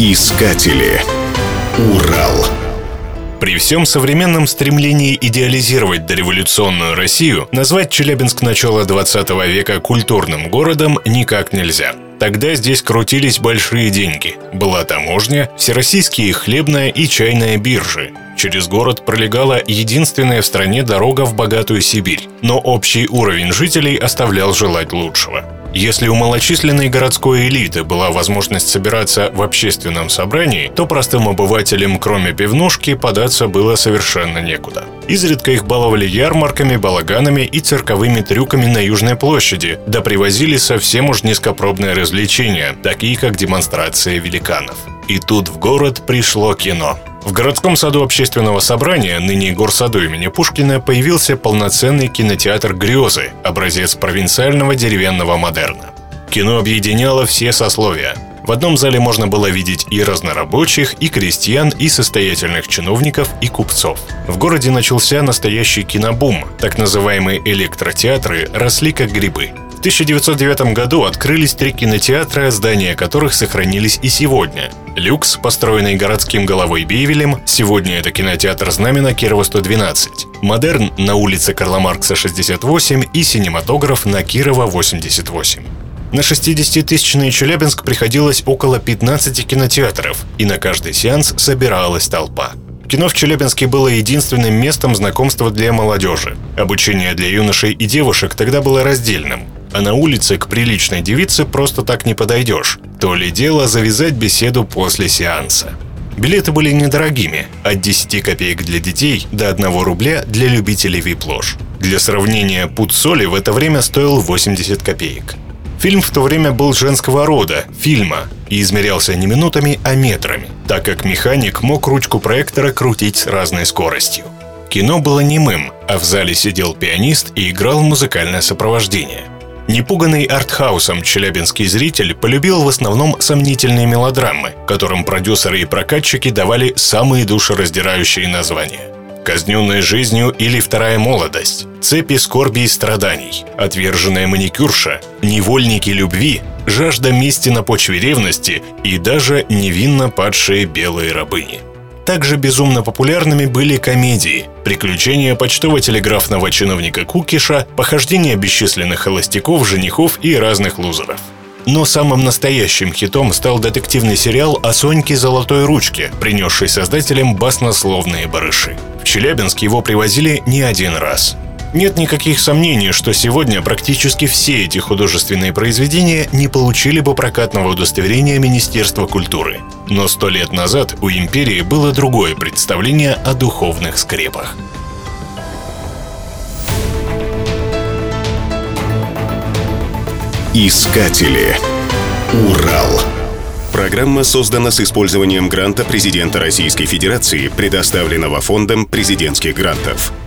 Искатели. Урал. При всем современном стремлении идеализировать дореволюционную Россию, назвать Челябинск начала 20 века культурным городом никак нельзя. Тогда здесь крутились большие деньги. Была таможня, всероссийские хлебная и чайная биржи. Через город пролегала единственная в стране дорога в богатую Сибирь. Но общий уровень жителей оставлял желать лучшего. Если у малочисленной городской элиты была возможность собираться в общественном собрании, то простым обывателям, кроме пивнушки, податься было совершенно некуда. Изредка их баловали ярмарками, балаганами и цирковыми трюками на Южной площади, да привозили совсем уж низкопробные развлечения, такие как демонстрация великанов. И тут в город пришло кино. В городском саду общественного собрания, ныне горсаду имени Пушкина, появился полноценный кинотеатр «Грезы», образец провинциального деревянного модерна. Кино объединяло все сословия. В одном зале можно было видеть и разнорабочих, и крестьян, и состоятельных чиновников, и купцов. В городе начался настоящий кинобум. Так называемые электротеатры росли как грибы. В 1909 году открылись три кинотеатра, здания которых сохранились и сегодня. «Люкс», построенный городским головой Бейвелем, сегодня это кинотеатр «Знамена» Кирова 112. «Модерн» на улице Карла Маркса 68 и «Синематограф» на Кирова 88. На 60-тысячный Челябинск приходилось около 15 кинотеатров, и на каждый сеанс собиралась толпа. Кино в Челябинске было единственным местом знакомства для молодежи. Обучение для юношей и девушек тогда было раздельным. А на улице к приличной девице просто так не подойдешь. То ли дело завязать беседу после сеанса. Билеты были недорогими, от 10 копеек для детей до 1 рубля для любителей вип-лож. Для сравнения, пуд соли в это время стоил 80 копеек. Фильм в то время был женского рода, фильма, и измерялся не минутами, а метрами, так как механик мог ручку проектора крутить с разной скоростью. Кино было немым, а в зале сидел пианист и играл музыкальное сопровождение – Непуганный артхаусом челябинский зритель полюбил в основном сомнительные мелодрамы, которым продюсеры и прокатчики давали самые душераздирающие названия. «Казненная жизнью» или «Вторая молодость», «Цепи скорби и страданий», «Отверженная маникюрша», «Невольники любви», «Жажда мести на почве ревности» и даже «Невинно падшие белые рабыни». Также безумно популярными были комедии «Приключения почтово-телеграфного чиновника Кукиша», «Похождения бесчисленных холостяков, женихов и разных лузеров». Но самым настоящим хитом стал детективный сериал о Соньке Золотой Ручке, принесший создателям баснословные барыши. В Челябинск его привозили не один раз. Нет никаких сомнений, что сегодня практически все эти художественные произведения не получили бы прокатного удостоверения Министерства культуры. Но сто лет назад у империи было другое представление о духовных скрепах. Искатели. Урал. Программа создана с использованием гранта президента Российской Федерации, предоставленного Фондом президентских грантов –